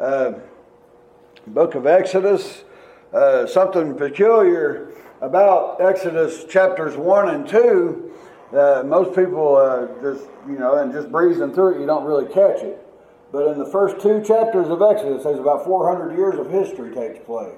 uh, book of Exodus. Uh, something peculiar about Exodus chapters 1 and 2. Uh, most people uh, just, you know, and just breezing through it, you don't really catch it. But in the first two chapters of Exodus, there's about 400 years of history takes place.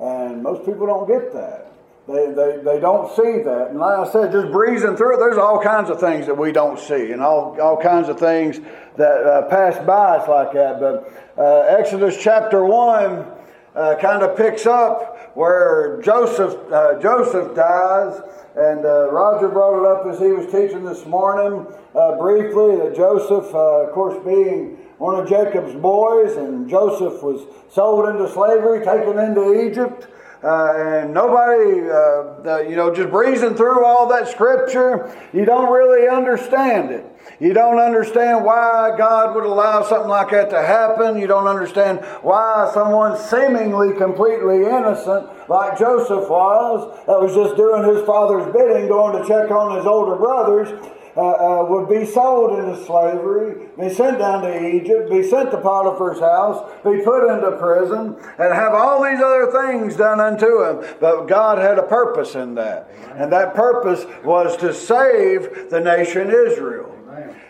And most people don't get that. They, they, they don't see that. And like I said, just breezing through it, there's all kinds of things that we don't see and all, all kinds of things that uh, pass by us like that. But uh, Exodus chapter 1 uh, kind of picks up where Joseph, uh, Joseph dies. And uh, Roger brought it up as he was teaching this morning uh, briefly that Joseph, of course, being one of Jacob's boys, and Joseph was sold into slavery, taken into Egypt. Uh, and nobody, uh, you know, just breezing through all that scripture, you don't really understand it. You don't understand why God would allow something like that to happen. You don't understand why someone seemingly completely innocent, like Joseph was, that was just doing his father's bidding, going to check on his older brothers, uh, uh, would be sold into slavery, be sent down to Egypt, be sent to Potiphar's house, be put into prison, and have all these other things done unto him. But God had a purpose in that. And that purpose was to save the nation Israel.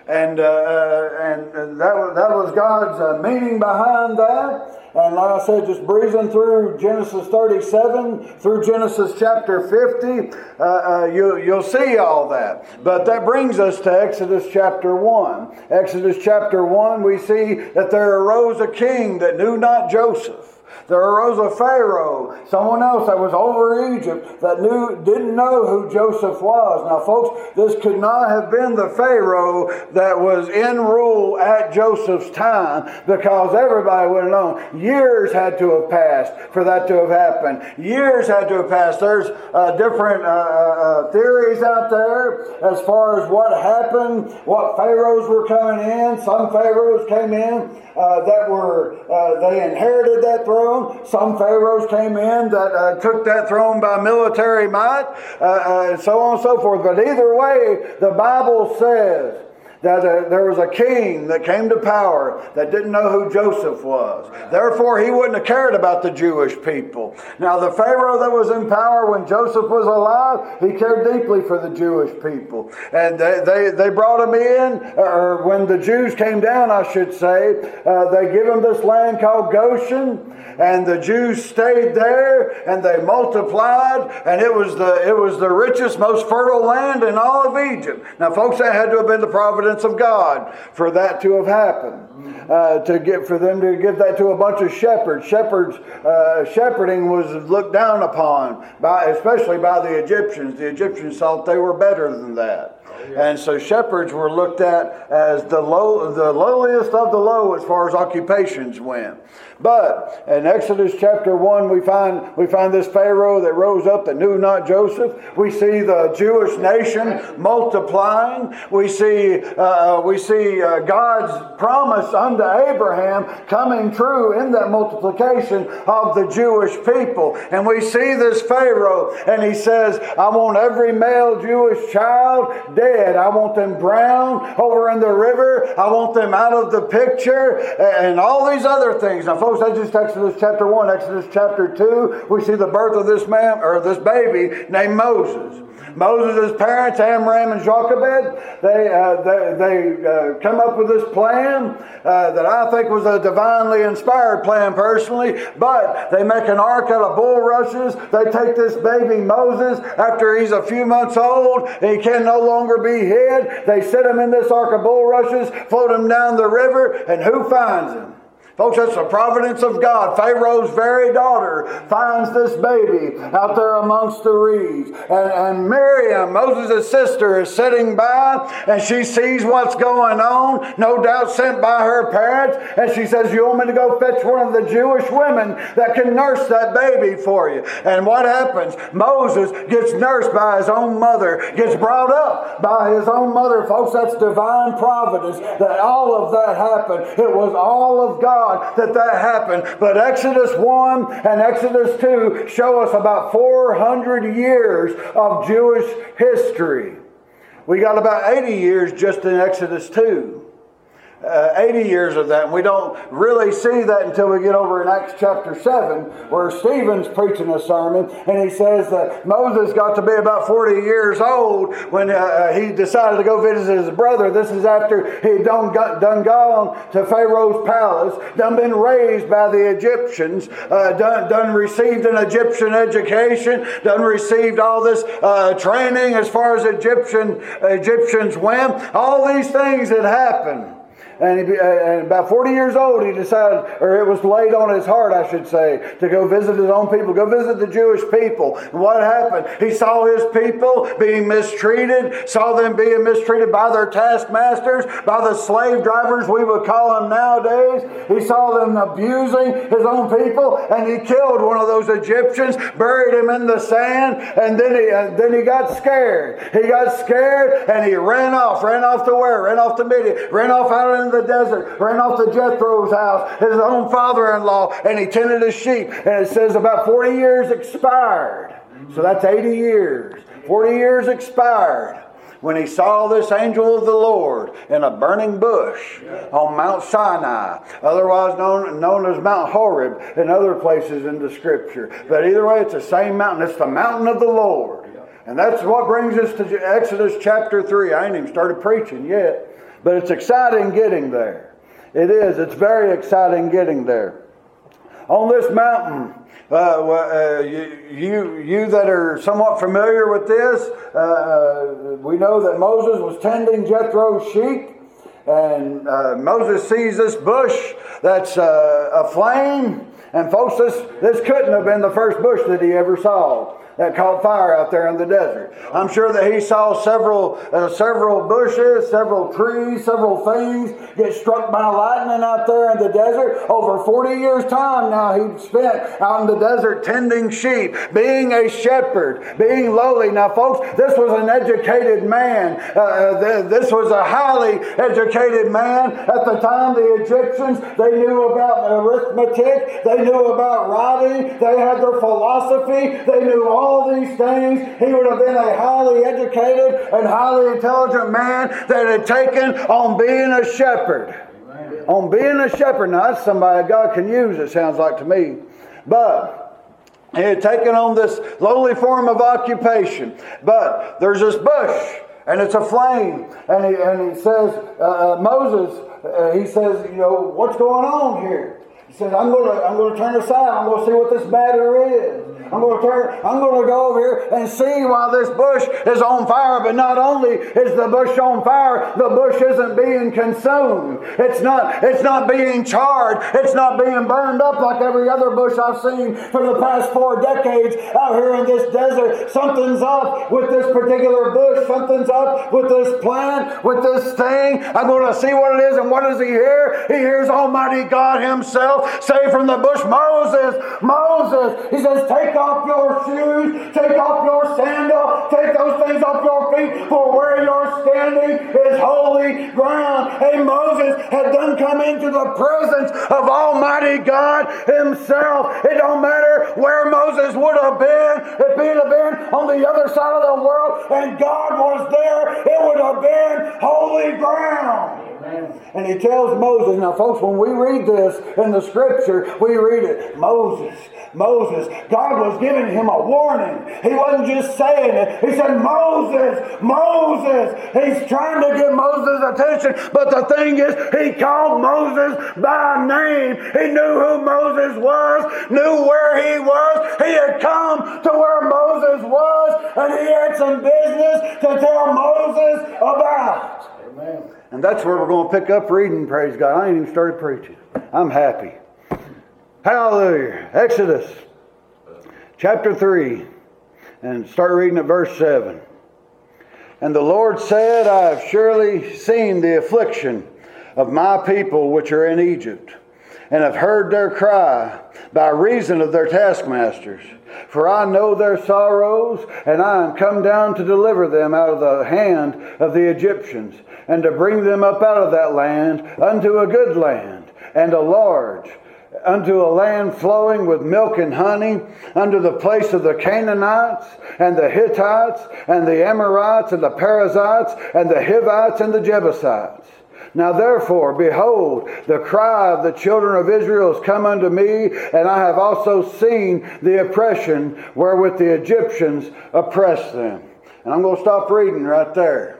And, uh, uh, and, that, was, that was God's uh, meaning behind that. And like I said, just breezing through Genesis 37 through Genesis chapter 50, uh, uh, you, you'll see all that. But that brings us to Exodus chapter 1. Exodus chapter 1, we see that there arose a king that knew not Joseph. There arose a Pharaoh, someone else that was over Egypt that knew didn't know who Joseph was. Now, folks, this could not have been the Pharaoh that was in rule at Joseph's time because everybody would have known. Years had to have passed for that to have happened. Years had to have passed. There's uh, different uh, uh, uh theories out there as far as what happened, what pharaohs were coming in. Some pharaohs came in uh, that were uh, they inherited that throne. Some pharaohs came in that uh, took that throne by military might, uh, uh, so on and so forth. But either way, the Bible says that uh, there was a king that came to power that didn't know who Joseph was. Therefore, he wouldn't have cared about the Jewish people. Now, the Pharaoh that was in power when Joseph was alive, he cared deeply for the Jewish people. And they, they, they brought him in, or when the Jews came down, I should say, uh, they give him this land called Goshen, and the Jews stayed there, and they multiplied, and it was the, it was the richest, most fertile land in all of Egypt. Now, folks, that had to have been the providence providence of God for that to have happened. Uh, to get for them to give that to a bunch of shepherds. Shepherds, uh, shepherding was looked down upon by, especially by the Egyptians. The Egyptians thought they were better than that. And so shepherds were looked at as the low, the lowliest of the low as far as occupations went. But in Exodus chapter 1, we find, we find this Pharaoh that rose up that knew not Joseph. We see the Jewish nation multiplying. We see, uh, we see uh, God's promise unto Abraham coming true in that multiplication of the Jewish people. And we see this Pharaoh, and he says, I want every male Jewish child dead. I want them drowned over in the river. I want them out of the picture, and all these other things. Now, that's just Exodus chapter 1. Exodus chapter 2, we see the birth of this man, or this baby named Moses. Moses' parents, Amram and Jochebed, they, uh, they, they uh, come up with this plan uh, that I think was a divinely inspired plan personally, but they make an ark out of bulrushes. They take this baby Moses after he's a few months old and he can no longer be hid. They set him in this ark of bulrushes, float him down the river, and who finds him? Folks, that's the providence of God. Pharaoh's very daughter finds this baby out there amongst the reeds. And, and Miriam, Moses' sister, is sitting by and she sees what's going on, no doubt sent by her parents. And she says, You want me to go fetch one of the Jewish women that can nurse that baby for you? And what happens? Moses gets nursed by his own mother, gets brought up by his own mother. Folks, that's divine providence that all of that happened. It was all of God God that that happened. But Exodus 1 and Exodus 2 show us about 400 years of Jewish history. We got about 80 years just in Exodus 2. Uh, 80 years of that. And we don't really see that until we get over in Acts chapter 7, where Stephen's preaching a sermon, and he says that Moses got to be about 40 years old when uh, uh he decided to go visit his brother. This is after he'd done, done gone to Pharaoh's palace, done been raised by the Egyptians, uh, done, done received an Egyptian education, done received all this uh, training as far as Egyptian Egyptians went. All these things had happened. And, he, and, about 40 years old, he decided, or it was laid on his heart, I should say, to go visit his own people, go visit the Jewish people. And what happened? He saw his people being mistreated, saw them being mistreated by their taskmasters, by the slave drivers, we would call them nowadays. He saw them abusing his own people, and he killed one of those Egyptians, buried him in the sand, and then he, then he got scared. He got scared, and he ran off, ran off to where? Ran off to Midian, ran off out in the desert, ran off to Jethro's house, his own father in law, and he tended his sheep. And it says about 40 years expired. So that's 80 years. 40 years expired when he saw this angel of the Lord in a burning bush on Mount Sinai, otherwise known, known as Mount Horeb in other places in the scripture. But either way, it's the same mountain. It's the mountain of the Lord. And that's what brings us to Exodus chapter 3. I ain't even started preaching yet. But it's exciting getting there. It is. It's very exciting getting there. On this mountain, uh, uh, you, you that are somewhat familiar with this, uh, uh, we know that Moses was tending Jethro's sheep, and uh, Moses sees this bush that's uh, aflame. And folks, this, this couldn't have been the first bush that he ever saw that caught fire out there in the desert. I'm sure that he saw several, uh, several bushes, several trees, several things get struck by lightning out there in the desert. Over 40 years' time now he spent out in the desert tending sheep, being a shepherd, being lowly. Now, folks, this was an educated man. Uh, uh this was a highly educated man. At the time, the Egyptians, they knew about arithmetic, they knew about writing, they had their philosophy, they knew all all these things, he would have been a highly educated and highly intelligent man that had taken on being a shepherd. On being a shepherd. Now, that's somebody God can use, it sounds like to me. But he had taken on this lowly form of occupation. But there's this bush, and it's a flame. And he, and he says, uh, uh Moses, uh, he says, you know, what's going on here? He says, I'm going to I'm to turn aside. I'm going to see what this matter is. I'm going to turn, I'm to go over here and see why this bush is on fire. But not only is the bush on fire, the bush isn't being consumed. It's not, it's not being charred. It's not being burned up like every other bush I've seen for the past four decades out here in this desert. Something's up with this particular bush. Something's up with this plant, with this thing. I'm going to see what it is. And what does he hear? He hears Almighty God Himself say from the bush, Moses, Moses. He says, take Take off your shoes. Take off your sandal. Take those things off your feet. For where you're standing is holy ground. Hey, Moses had done come into the presence of Almighty God Himself. It don't matter where Moses would have been. If he'd have been on the other side of the world and God was there, it would have been holy ground. And he tells Moses, now folks, when we read this in the scripture, we read it, Moses, Moses, God was giving him a warning. He wasn't just saying it. He said, Moses, Moses. He's trying to get Moses' attention. But the thing is, he called Moses by name. He knew who Moses was, knew where he was. He had come to where Moses was, and he had some business to tell Moses about. Amen. And that's where we're going to pick up reading, praise God. I ain't even started preaching. I'm happy. Hallelujah. Exodus chapter 3, and start reading at verse 7. And the Lord said, I have surely seen the affliction of my people which are in Egypt, and have heard their cry by reason of their taskmasters. For I know their sorrows, and I am come down to deliver them out of the hand of the Egyptians, and to bring them up out of that land unto a good land, and a large unto a land flowing with milk and honey, unto the place of the Canaanites, and the Hittites, and the Amorites, and the Perizzites, and the Hivites, and the Jebusites. Now therefore, behold, the cry of the children of Israel has come unto me, and I have also seen the oppression wherewith the Egyptians oppress them. And I'm going to stop reading right there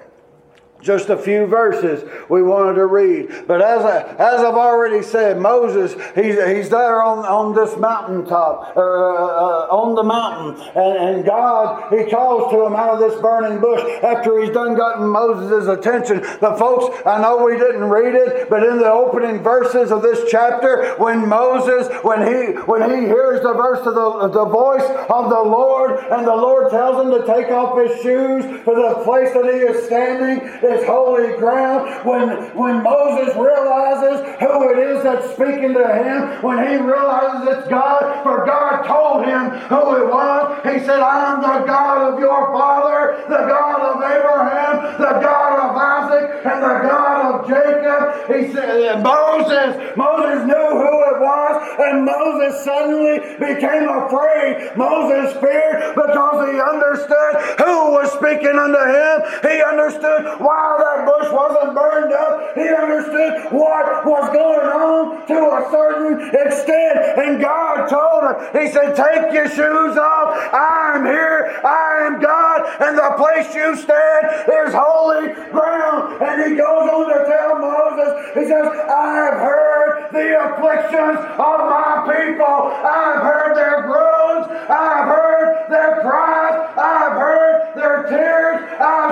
just a few verses we wanted to read. But as, I, as I've already said, Moses, he's, he's there on, on this mountaintop, or uh, uh, on the mountain, and, and God, he calls to him out of this burning bush after he's done gotten Moses' attention. The folks, I know we didn't read it, but in the opening verses of this chapter, when Moses, when he when he hears the verse of the, the voice of the Lord, and the Lord tells him to take off his shoes for the place that he is standing, this holy ground. When, when Moses realizes who it is that's speaking to him, when he realizes it's God, for God told him who it was, he said, I am the God of your father, the God of Abraham, the God of Isaac, and the God of Jacob. He said, Moses, Moses knew who it was, and Moses suddenly became afraid. Moses feared because he understood who was speaking unto him. He understood why that bush wasn't burned up, he understood what was going on to a certain extent. And God told him, He said, Take your shoes off. I am here. I am God. And the place you stand is holy ground. And he goes on to tell Moses, He says, I have heard the afflictions of my people. I have heard their groans. I have heard their cries.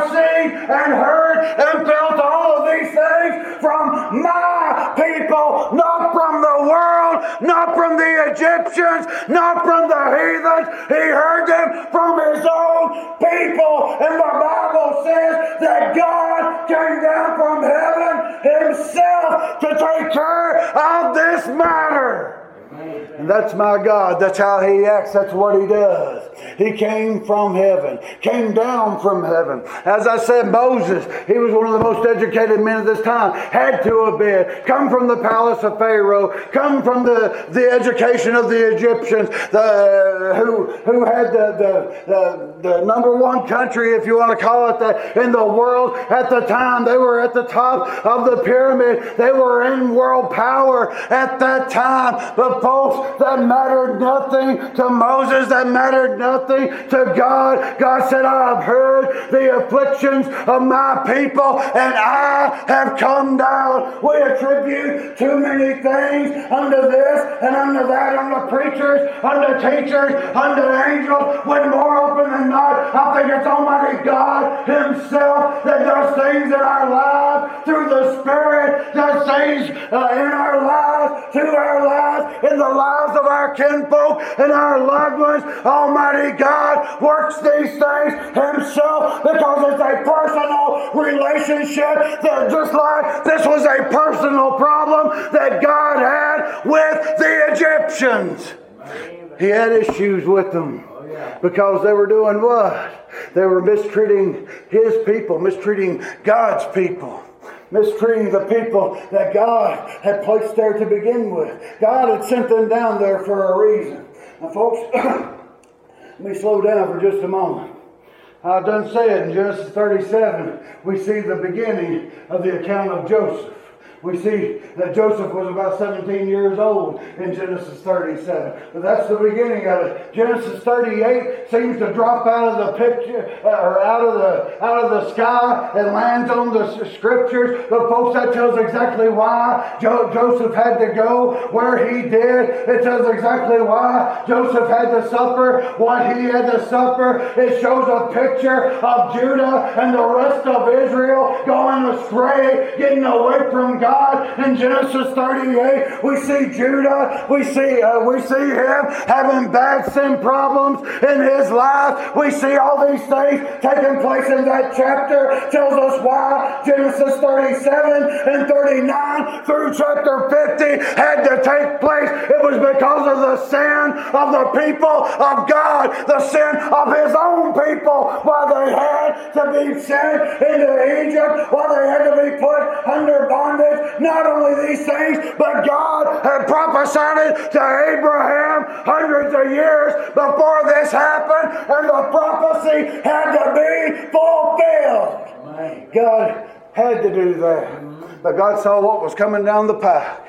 Seen and heard and felt all of these things from my people, not from the world, not from the Egyptians, not from the heathens. He heard them from his own people. And the Bible says that God came down from heaven himself to take care of this matter. And that's my God. That's how He acts. That's what He does. He came from heaven, came down from heaven. As I said, Moses, he was one of the most educated men of this time, had to have been. Come from the palace of Pharaoh, come from the, the education of the Egyptians, the, who, who had the, the, the, the number one country, if you want to call it that, in the world at the time. They were at the top of the pyramid, they were in world power at that time. But, folks, that mattered nothing to Moses, that mattered nothing to God. God said, I have heard the afflictions of my people and I have come down. We attribute too many things unto this and unto that, unto preachers, unto teachers, unto angels, when more often than not, I think it's Almighty God Himself that does things in our lives through the Spirit, does things uh, in our lives, through our lives, in the lives of our kinfolk and our loved ones. Almighty God works these things Himself because it's a personal relationship that just like this was a personal problem that God had with the Egyptians. He had issues with them because they were doing what? They were mistreating His people, mistreating God's people mistreating the people that God had placed there to begin with. God had sent them down there for a reason. Now, folks, let me slow down for just a moment. I've done said in Genesis 37, we see the beginning of the account of Joseph. We see that Joseph was about 17 years old in Genesis 37. But that's the beginning of it. Genesis 38 seems to drop out of the picture uh, or out of the out of the sky and lands on the scriptures. But folks, that tells exactly why jo- Joseph had to go where he did. It tells exactly why Joseph had to suffer what he had to suffer. It shows a picture of Judah and the rest of Israel going astray, getting away from God God in Genesis 38. We see Judah. We see uh, we see him having bad sin problems in his life. We see all these things taking place in that chapter. Tells us why Genesis 37 and 39 through chapter 50 had to take place. It was because of the sin of the people of God, the sin of his own people, why they had to be sent into Egypt, why they had to be put under bondage not only these things, but God had prophesied it to Abraham hundreds of years before this happened, and the prophecy had to be fulfilled. God had to do that. But God saw what was coming down the pike.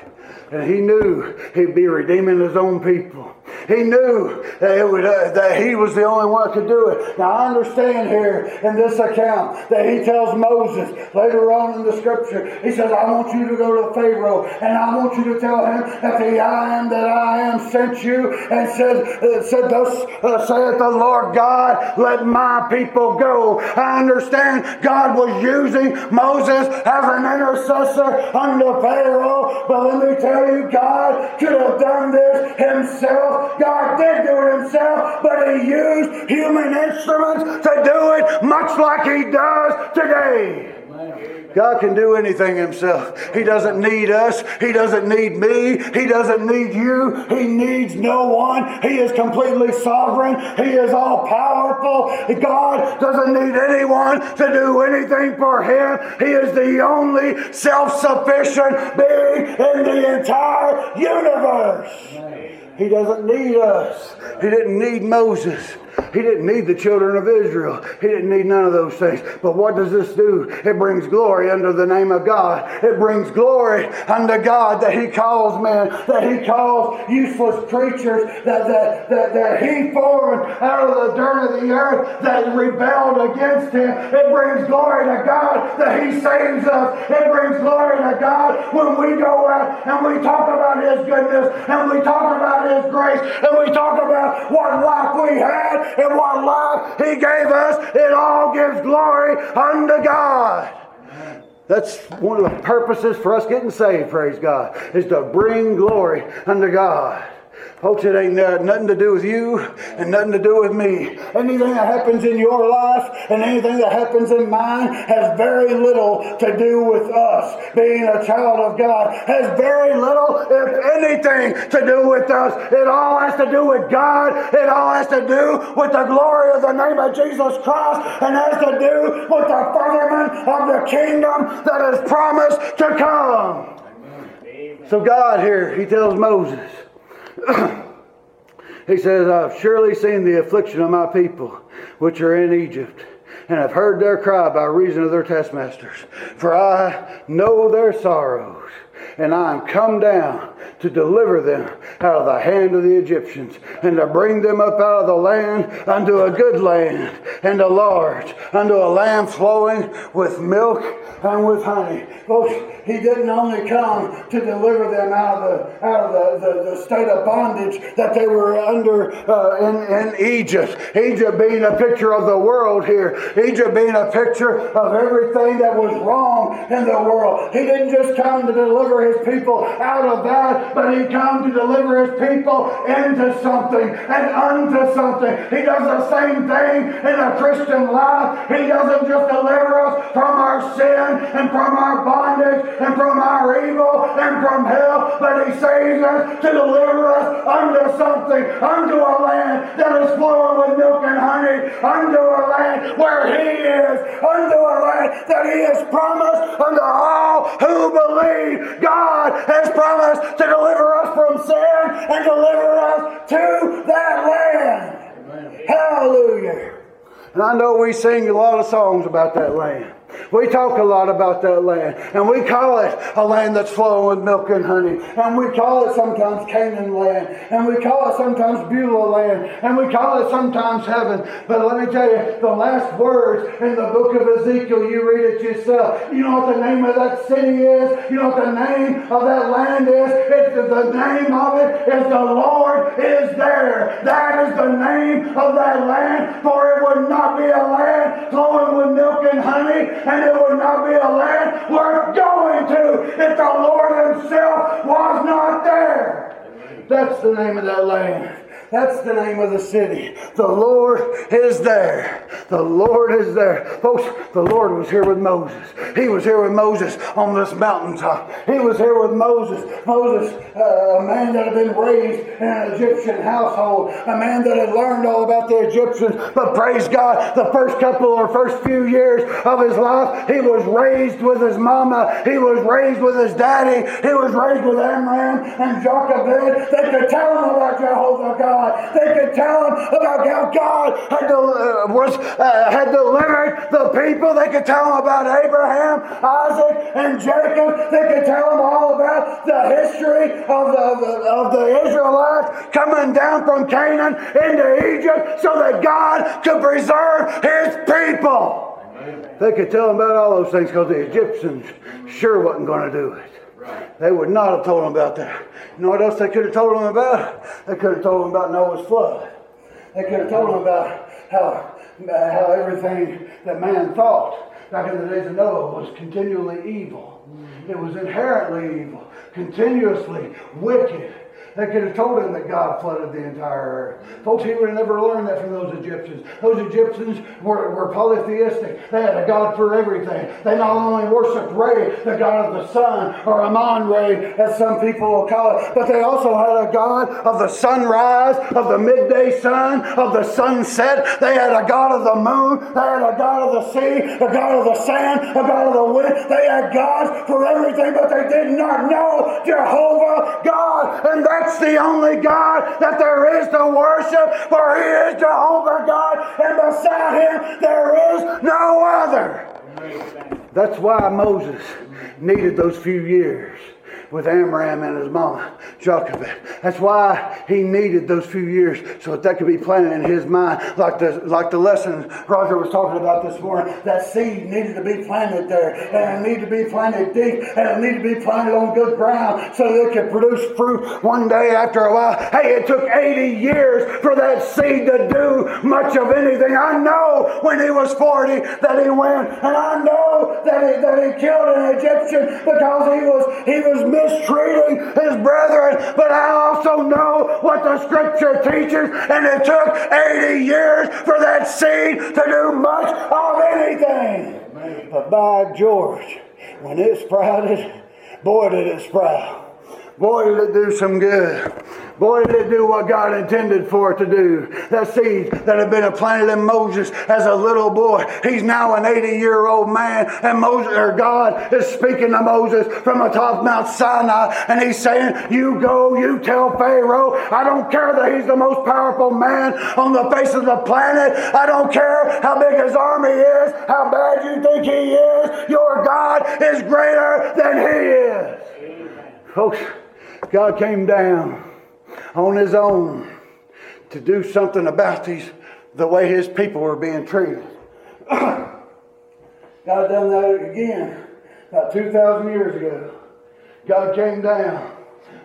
And he knew he'd be redeeming his own people. He knew that, uh, that, he was the only one that could do it. Now, I understand here in this account that he tells Moses later on in the scripture, he says, I want you to go to Pharaoh and I want you to tell him that the I am that I am sent you and said, uh, said Thus uh, saith the Lord God, let my people go. I understand God was using Moses as an intercessor under Pharaoh, but let me tell you, God could have done this himself God did do it himself, but he used human instruments to do it much like he does today. God can do anything himself. He doesn't need us. He doesn't need me. He doesn't need you. He needs no one. He is completely sovereign. He is all powerful. God doesn't need anyone to do anything for him. He is the only self sufficient being in the entire universe. He doesn't need us. He didn't need Moses. He didn't need the children of Israel. He didn't need none of those things. But what does this do? It brings glory under the name of God. It brings glory unto God that He calls men, that He calls useless creatures, that, that, that, that He formed out of the dirt of the earth that rebelled against Him. It brings glory to God that He saves us. It brings glory to God when we go out and we talk about His goodness and we talk about His grace and we talk about what life we had what life He gave us, it all gives glory unto God. That's one of the purposes for us getting saved, praise God, is to bring glory unto God. Folks, it ain't uh, nothing to do with you and nothing to do with me. Anything that happens in your life and anything that happens in mine has very little to do with us. Being a child of God has very little, if anything, to do with us. It all has to do with God. It all has to do with the glory of the name of Jesus Christ and has to do with the furtherment of the kingdom that is promised to come. So God here, he tells Moses, he says, I've surely seen the affliction of my people which are in Egypt, and have heard their cry by reason of their taskmasters. For I know their sorrows, and I am come down to deliver them out of the hand of the Egyptians, and to bring them up out of the land unto a good land, and a large, unto a land flowing with milk and with honey. Folks, he didn't only come to deliver them out of the, out of the, the, the state of bondage that they were under uh, in, in Egypt. Egypt being a picture of the world here, Egypt being a picture of everything that was wrong in the world. He didn't just come to deliver his people out of that, but he came to deliver his people into something and unto something. He does the same thing in a Christian life. He doesn't just deliver us from our sin and from our bondage and from our evil and from hell, but he saves us to deliver us unto something, unto a land that is flowing with milk and honey, unto a land where he is, unto a land that he has promised unto all who believe. God has promised to deliver us from sin and deliver us to that land. Amen. Hallelujah. And I know we sing a lot of songs about that land. We talk a lot about that land, and we call it a land that's flowing with milk and honey, and we call it sometimes Canaan land, and we call it sometimes Beulah land, and we call it sometimes heaven. But let me tell you, the last words in the book of Ezekiel, you read it yourself. You know what the name of that city is? You know what the name of that land is? It's the name of it is the Lord is there. That is the name of that land, for it would not be a land flowing with milk and honey and it would not be a land worth going to if the Lord Himself was not there. That's the name of that land. That's the name of the city. The Lord is there. The Lord is there. Folks, the Lord was here with Moses. He was here with Moses on this mountaintop. He was here with Moses. Moses, uh, a man that had been raised in an Egyptian household, a man that had learned all about the Egyptians. But praise God, the first couple or first few years of his life, he was raised with his mama. He was raised with his daddy. He was raised with Amram and Jochebed. They could tell him about Jehovah God God. They could tell them about how God had, uh, was, uh, had delivered the people. They could tell them about Abraham, Isaac, and Jacob. They could tell them all about the history of the, of the, of the Israelites coming down from Canaan into Egypt so that God could preserve his people. They could tell them about all those things because the Egyptians sure wasn't going to do it. They would not have told them about that. You know what else they could have told them about? They could have told them about Noah's flood. They could have told them about how, how everything that man thought back in the days of Noah was continually evil. It was inherently evil, continuously wicked. They could have told him that God flooded the entire earth. Folks, he would have never learned that from those Egyptians. Those Egyptians were, were polytheistic. They had a God for everything. They not only worshiped Re, the God of the sun, or Amon Re, as some people will call it, but they also had a God of the sunrise, of the midday sun, of the sunset. They had a God of the moon. They had a God of the sea, a God of the sand, a God of the wind. They had gods for everything, but they did not know Jehovah God. And that's the only God that there is to worship, for He is Jehovah God, and beside Him there is no other. That's why Moses needed those few years with Amram and his mama, Jochebed. That's why he needed those few years so that that could be planted in his mind, like the like the lesson Roger was talking about this morning. That seed needed to be planted there, and it needed to be planted deep, and it needed to be planted on good ground so that it could produce fruit one day after a while. Hey, it took 80 years for that seed to do much of anything. I know when he was 40 that he went, and I know that he, that he killed an Egyptian because he was he was mistreating his brethren, but I also know what the scripture teaches, and it took 80 years for that seed to do much of anything. But by George, when it sprouted, boy, did it sprout. Boy, did it do some good. Boy, did it do what God intended for it to do. That seed that had been planted in Moses as a little boy, he's now an 80 year old man, and Moses, or God is speaking to Moses from atop Mount Sinai, and he's saying, You go, you tell Pharaoh, I don't care that he's the most powerful man on the face of the planet. I don't care how big his army is, how bad you think he is. Your God is greater than he is. Folks, God came down on his own to do something about these the way his people were being treated. God done that again about 2,000 years ago. God came down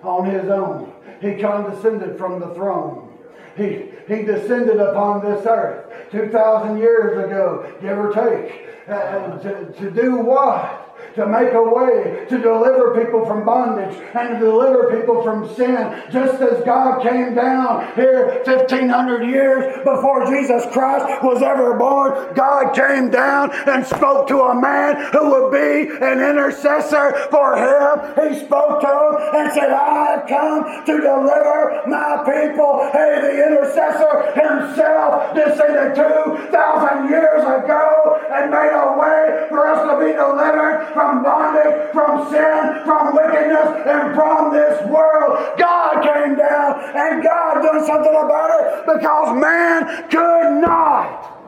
on his own. He condescended from the throne. He, he descended upon this earth 2,000 years ago, give or take. Uh, to, to do what? To make a way to deliver people from bondage and to deliver people from sin, just as God came down here 1500 years before Jesus Christ was ever born. God came down and spoke to a man who would be an intercessor for him. He spoke to him and said, I have come to deliver my people. Hey, the intercessor himself descended 2,000 years ago and made a way for us to be delivered from bondage, from sin, from wickedness, and from this world. God came down and God done something about it because man could not.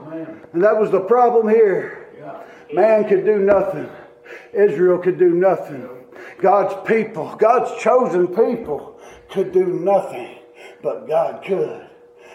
And that was the problem here. Man could do nothing. Israel could do nothing. God's people, God's chosen people, could do nothing, but God could.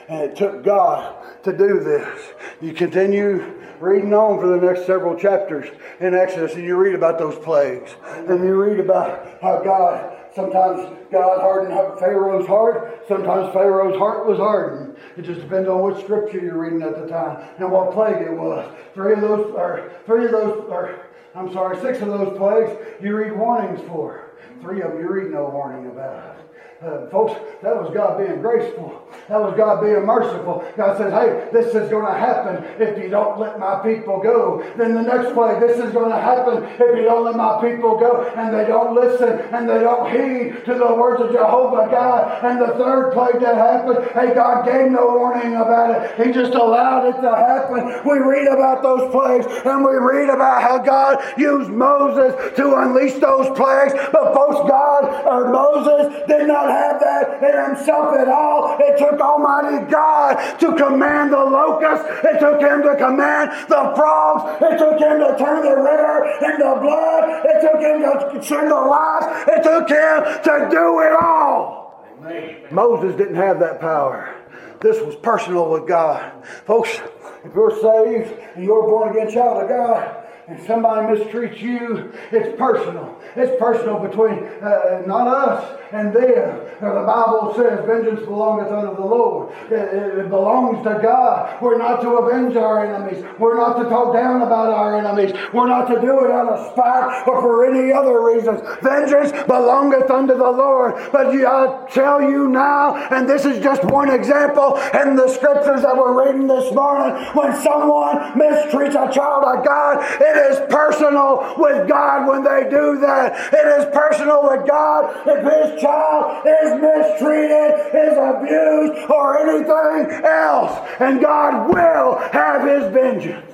And it took God to do this. You continue reading on for the next several chapters in Exodus, and you read about those plagues. And you read about how God, sometimes God hardened Pharaoh's heart, sometimes Pharaoh's heart was hardened. It just depends on which scripture you're reading at the time and what plague it was. Three of those, or three of those, or I'm sorry, six of those plagues you read warnings for. Three of them you read no warning about. Uh, folks, that was God being graceful. That was God being merciful. God says, hey, this is going to happen if you don't let my people go. Then the next plague, this is going to happen if you don't let my people go. And they don't listen and they don't heed to the words of Jehovah God. And the third plague that happened, hey, God gave no warning about it. He just allowed it to happen. We read about those plagues and we read about how God used Moses to unleash those plagues. But folks, God or Moses did not not have that in himself at all. It took Almighty God to command the locusts. It took him to command the frogs. It took him to turn the river into blood. It took him to send the lights. It took him to do it all. Amen. Moses didn't have that power. This was personal with God. Folks, if you're saved and you're a born again child of God, and somebody mistreats you, it's personal. It's personal between uh, not us and them. The Bible says, Vengeance belongeth unto the Lord. It, it, belongs to God. We're not to avenge our enemies. We're not to talk down about our enemies. We're not to do it out of spite or for any other reasons. Vengeance belongeth unto the Lord. But I tell you now, and this is just one example in the scriptures that we're reading this morning, when someone mistreats a child of God, it is personal with God when they do that. It is personal with God if his child is mistreated, is abused, or anything else. And God will have his vengeance.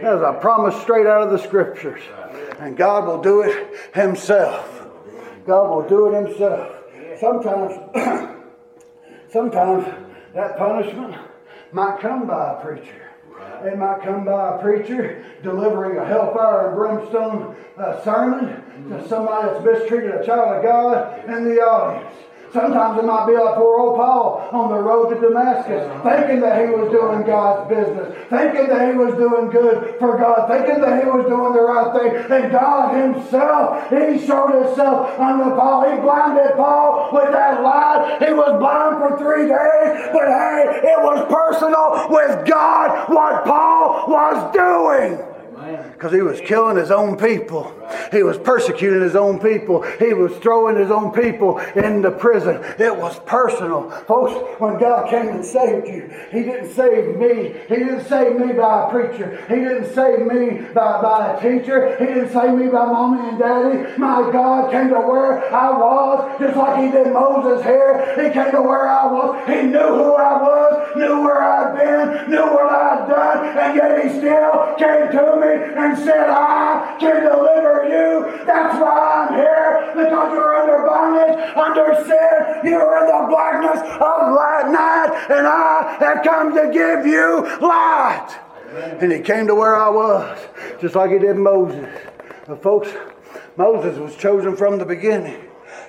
That's a promise straight out of the scriptures. And God will do it himself. God will do it himself. Sometimes, sometimes that punishment might come by a preacher. It might come by a preacher delivering a hellfire and brimstone uh, sermon to somebody that's mistreated a child of God in the audience. Sometimes it might be like poor old Paul on the road to Damascus, thinking that he was doing God's business, thinking that he was doing good for God, thinking that he was doing the right thing. And God himself, he showed himself unto Paul. He blinded Paul with that light. He was blind for three days, but hey, it was personal with God what Paul was doing because he was killing his own people. He was persecuting his own people. He was throwing his own people into prison. It was personal. Folks, when God came and saved you, He didn't save me. He didn't save me by a preacher. He didn't save me by, by a teacher. He didn't save me by mommy and daddy. My God came to where I was, just like He did Moses here. He came to where I was. He knew who I was, knew where I'd been, knew what I'd done, and yet He still came to me and said, I can deliver you. That's why I'm here, because you're under bondage, under sin. You're in the blackness of night, and I have come to give you light. And he came to where I was, just like he did Moses. But folks, Moses was chosen from the beginning.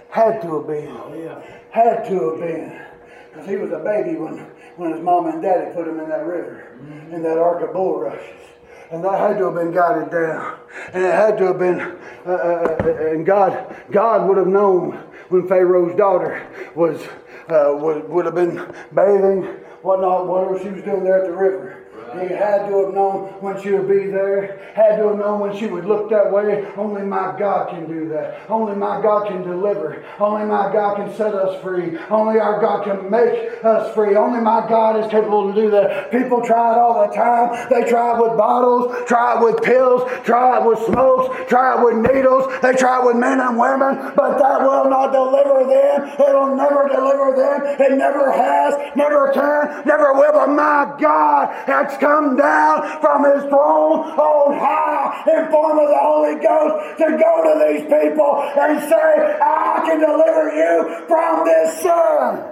Had to have been. Yeah. Had to have been. Because he was a baby when, when his mom and daddy put him in that river, mm-hmm. in that ark of bulrushes. And that had to have been guided down. And it had to have been, uh, uh, uh, and God, God would have known when Pharaoh's daughter was, uh, would, would have been bathing, whatnot, whatever she was doing there at the river. He had to have known when she would be there. Had to have known when she would look that way. Only my God can do that. Only my God can deliver. Only my God can set us free. Only our God can make us free. Only my God is capable to do that. People try it all the time. They try it with bottles, try it with pills, try it with smokes, try it with needles. They try it with men and women, but that will not deliver them. It'll never deliver them. It never has, never can, never will. But my God has come down from his throne on high in form of the Holy Ghost to go to these people and say, I can deliver you from this sin.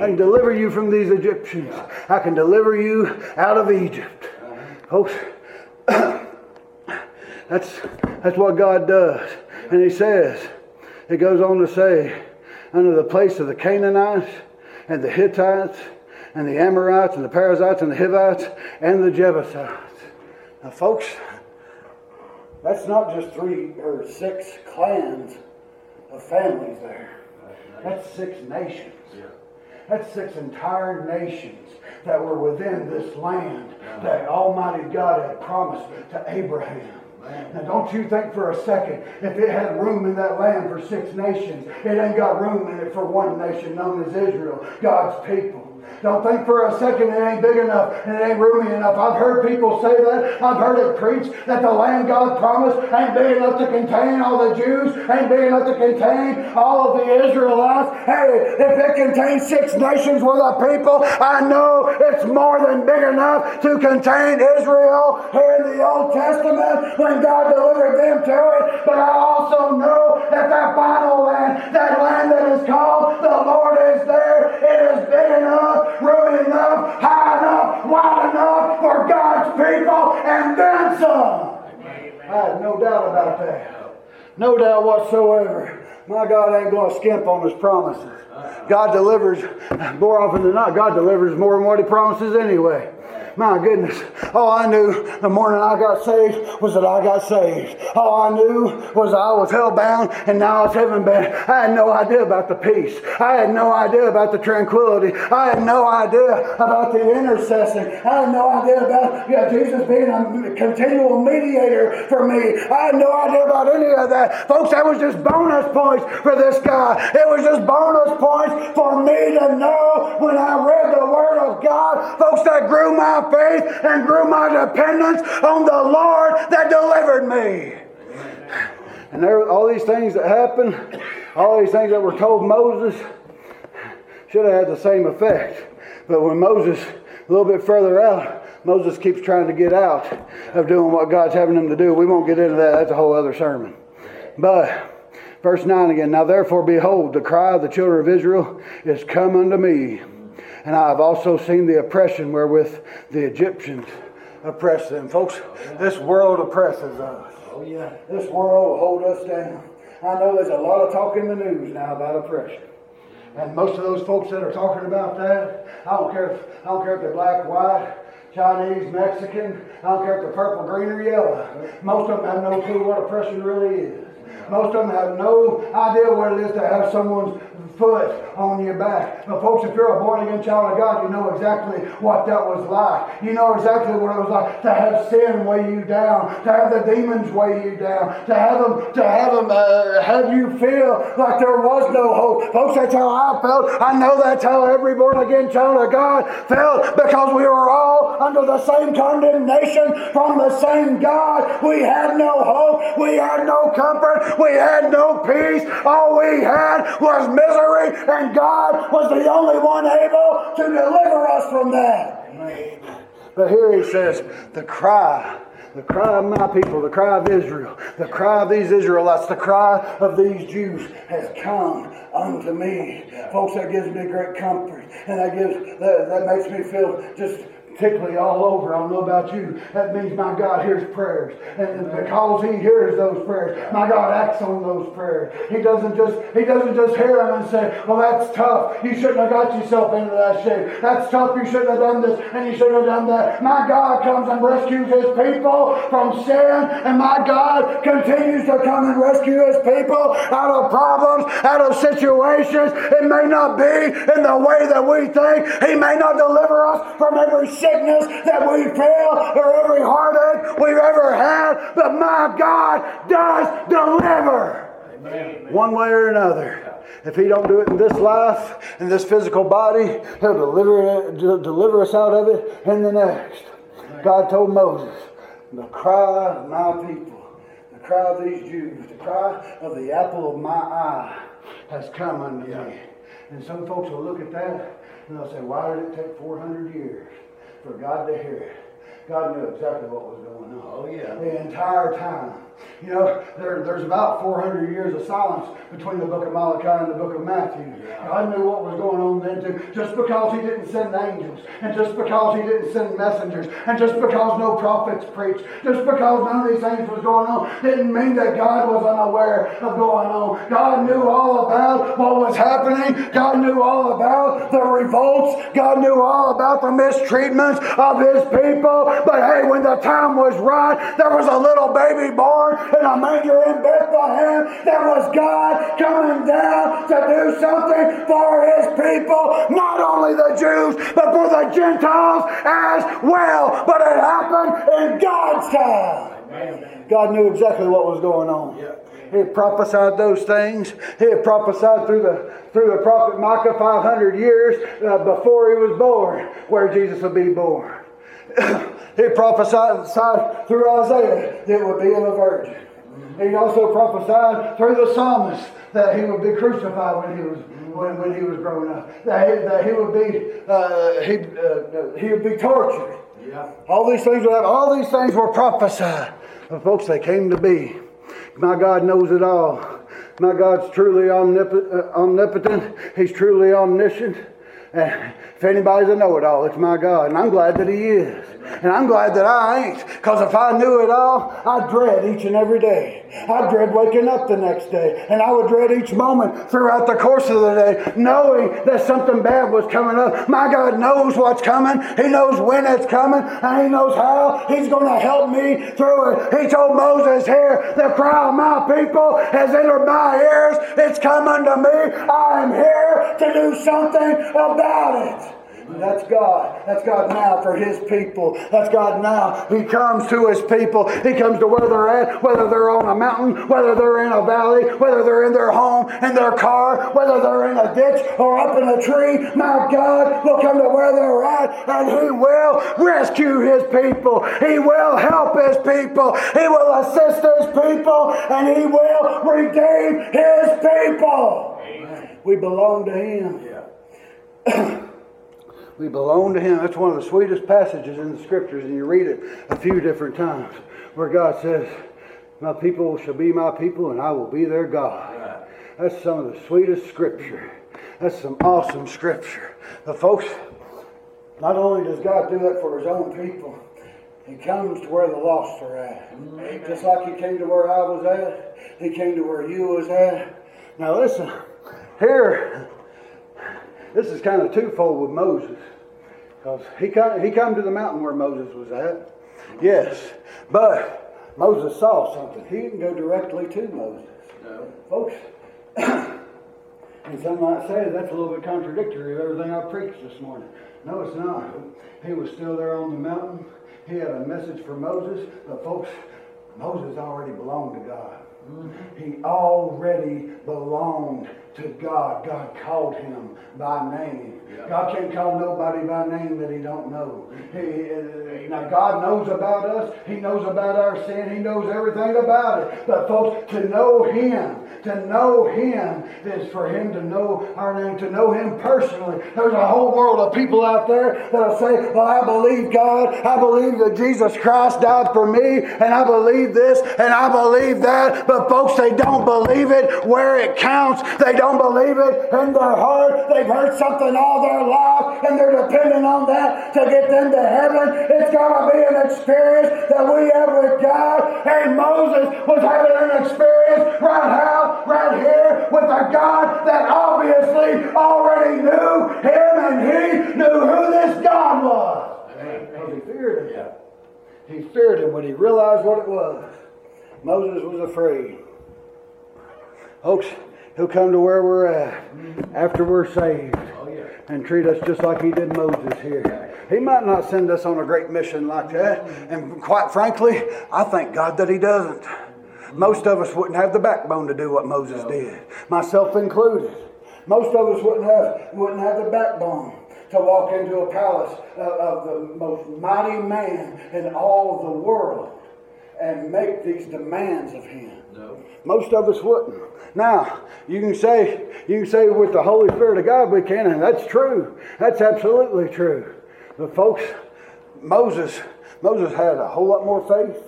I can deliver you from these Egyptians. I can deliver you out of Egypt. Folks, that's, that's what God does. And he says, it goes on to say, under the place of the Canaanites and the Hittites and the Amorites and the Perizzites and the Hivites and the Jebusites. Now, folks, that's not just three or six clans of families there. That's six nations. That's six entire nations that were within this land that Almighty God had promised to Abraham. Now, don't you think for a second, if it had room in that land for six nations, it ain't got room in it for one nation known as Israel, God's people. Don't think for a second it ain't big enough and it ain't roomy enough. I've heard people say that. I've heard it preached that the land God promised ain't big enough to contain all the Jews, ain't big enough to contain all of the Israelites. Hey, if it contains six nations worth of people, I know it's more than big enough to contain Israel here in the Old Testament when God delivered them to it. But I also know that that final land, that land that is called the Lord is there, it is big enough, room enough, high enough, wide enough for God's people, and then some. I have no doubt about that. No doubt whatsoever. My God ain't going to skimp on his promises. Uh-uh. God delivers more often than not. God delivers more than what he promises anyway. My goodness. All I knew the morning I got saved was that I got saved. All I knew was I was hell bound and now I was heaven bound. I had no idea about the peace. I had no idea about the tranquility. I had no idea about the intercession. I had no idea about yeah, Jesus being a continual mediator for me. I had no idea about any of that. Folks, that was just bonus points for this guy. It was just bonus points for me to know when I read the Word of God. Folks, that grew my faith and grew my dependence on the Lord that delivered me. And there, were all these things that happened, all these things that were told Moses, should have had the same effect. But when Moses, a little bit further out, Moses keeps trying to get out of doing what God's having him to do. We won't get into that. That's a whole other sermon. But verse 9 again Now therefore, behold, the cry of the children of Israel is come unto me and I have also seen the oppression wherewith the Egyptians oppress them. Folks, this world oppresses us. Oh, yeah. This world will hold us down. I know there's a lot of talk in the news now about oppression. And most of those folks that are talking about that, I don't care if, I don't care if they're black, white, Chinese, Mexican, I don't care if they're purple, green, or yellow. Most of them have no clue what oppression really is. Most of them have no idea what it is to have someone's foot on your back. But folks, if you're a born again child of God, you know exactly what that was like. You know exactly what it was like to have sin weigh you down, to have the demons weigh you down, to have them, to have them, uh, have you feel like there was no hope. Folks, that's how I felt. I know that's how every born again child of God felt because we were all under the same condemnation from the same God. We had no hope. We had no comfort. We had no peace. All we had was misery and God was the only one able to deliver us from that. But here he says, the cry the cry of my people, the cry of Israel, the cry of these Israelites, the cry of these Jews has come unto me. Folks, that gives me great comfort. And that gives that, that makes me feel just tickly all over. I don't know about you. That means my God hears prayers. And because he hears those prayers, my God acts on those prayers. He doesn't just he doesn't just hear them and say, Well, that's tough. You shouldn't have got yourself into that shape. That's tough. You shouldn't have done this and you shouldn't have done that. My God comes and rescues his people from sin, and my God continues to come and rescue his people out of problems, out of situations. It may not be in the way that we think. He may not deliver us from every sin sickness that we feel or every heartache we've ever had, but my God does deliver. Amen. One way or another. If he don't do it in this life, in this physical body, he'll deliver, it, deliver us out of it in the next. God told Moses, the cry of my people, the cry of these Jews, the cry of the apple of my eye has come unto me. And some folks will look at that and they'll say, why did it take 400 years? For God to hear it. God knew exactly what was going on. Oh, yeah. The entire time. You know, there, there's about 400 years of silence between the book of Malachi and the book of Matthew. Yeah. God knew what was going on then too. Just because he didn't send angels, and just because he didn't send messengers, and just because no prophets preached, just because none of these things was going on, didn't mean that God was unaware of going on. God knew all about what was happening. God knew all about the revolts. God knew all about the mistreatments of his people. But hey, when the time was right, there was a little baby born in a manger in Bethlehem. That was God coming down to do something for his people, not only the Jews, but for the Gentiles as well. But it happened in God's time. God knew exactly what was going on. He had prophesied those things. He had prophesied through the through the prophet Micah 500 years uh, before he was born, where Jesus would be born. he prophesied through Isaiah that it would be of a virgin. He also prophesied through the psalmist that he would be crucified when he was when, when he was growing up. That he, that he would be uh, he uh, he would be tortured. Yeah. All these things would happen. All these things were prophesied. But folks, they came to be. My God knows it all. My God's truly omnipotent. omnipotent. He's truly omniscient. And if anybody's a know it all, it's my God. And I'm glad that He is. And I'm glad that I ain't. Because if I knew it all, I'd dread each and every day. I'd dread waking up the next day. And I would dread each moment throughout the course of the day, knowing that something bad was coming up. My God knows what's coming. He knows when it's coming. And He knows how He's going to help me through it. He told Moses here, the cry of my people has entered my ears. It's coming to me. I am here to do something about it. That's God. That's God now for His people. That's God now. He comes to His people. He comes to where they're at, whether they're on a mountain, whether they're in a valley, whether they're in their home, in their car, whether they're in a ditch or up in a tree. My God will come to where they're at and He will rescue His people. He will help His people. He will assist His people and He will redeem His people. Amen. We belong to Him. Yeah. We belong to Him. That's one of the sweetest passages in the scriptures, and you read it a few different times where God says, My people shall be my people, and I will be their God. That's some of the sweetest scripture. That's some awesome scripture. But, folks, not only does God do that for His own people, He comes to where the lost are at. Amen. Just like He came to where I was at, He came to where you was at. Now, listen, here, this is kind of twofold with Moses. Because he come, he come to the mountain where Moses was at. Yes. But Moses saw something. He didn't go directly to Moses. No. Folks, and some might say that's a little bit contradictory of everything I preached this morning. No, it's not. He was still there on the mountain. He had a message for Moses. But folks, Moses already belonged to God. Mm-hmm. He already belonged to God. God called him by name. Yeah. God can't call nobody by name that he don't know. He, now God knows about us. He knows about our sin. He knows everything about it. But folks, to know him, to know him is for him to know our name, to know him personally. There's a whole world of people out there that'll say, well, I believe God. I believe that Jesus Christ died for me. And I believe this and I believe that. But folks, they don't believe it where it counts. They don't don't believe it in their heart. They've heard something all their life and they're depending on that to get them to heaven. It's going to be an experience that we have with God. And Moses was having an experience right now, right here with a God that obviously already knew him and he knew who this God was. He feared him. He feared him when he realized what it was. Moses was afraid. Folks, He'll come to where we're at after we're saved oh, and treat us just like He did Moses here. He might not send us on a great mission like that. And quite frankly, I thank God that He doesn't. Most of us wouldn't have the backbone to do what Moses did, myself included. Most of us wouldn't have, wouldn't have the backbone to walk into a palace of the most mighty man in all of the world and make these demands of him. No. Most of us wouldn't. Now, you can say, you can say with the Holy Spirit of God we can, and that's true. That's absolutely true. But folks, Moses, Moses had a whole lot more faith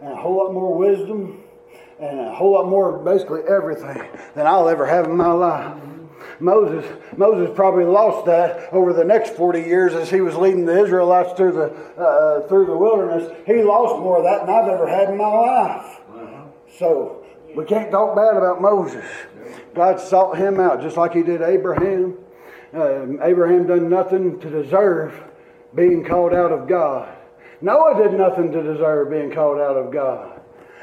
and a whole lot more wisdom and a whole lot more basically everything than I'll ever have in my life. Moses, Moses probably lost that over the next 40 years as he was leading the Israelites through the, uh, uh, through the wilderness. He lost more of that than I've ever had in my life. So we can't talk bad about Moses. God sought him out just like he did Abraham. Uh, Abraham done nothing to deserve being called out of God. Noah did nothing to deserve being called out of God.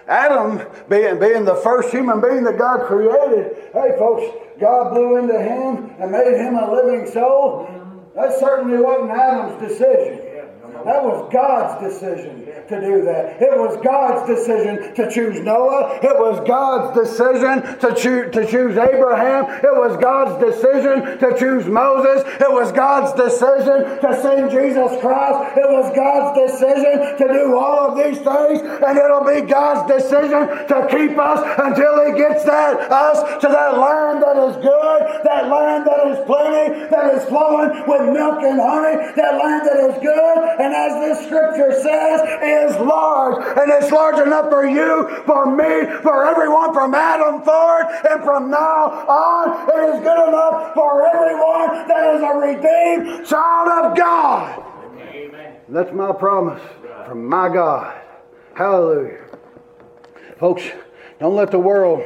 Adam, being, being the first human being that God created, hey folks, God blew into him and made him a living soul. That certainly wasn't Adam's decision. That was God's decision to do that. It was God's decision to choose Noah. It was God's decision to choose, to choose Abraham. It was God's decision to choose Moses. It was God's decision to send Jesus Christ. It was God's decision to do all of these things. And it'll be God's decision to keep us until He gets that, us to that land that is good, that land that is plenty, that is flowing with milk and honey, that land that is good. And as this scripture says, is large. And it's large enough for you, for me, for everyone from Adam forward and from now on. It is good enough for everyone that is a redeemed child of God. Amen. That's my promise from my God. Hallelujah. Folks, don't let the world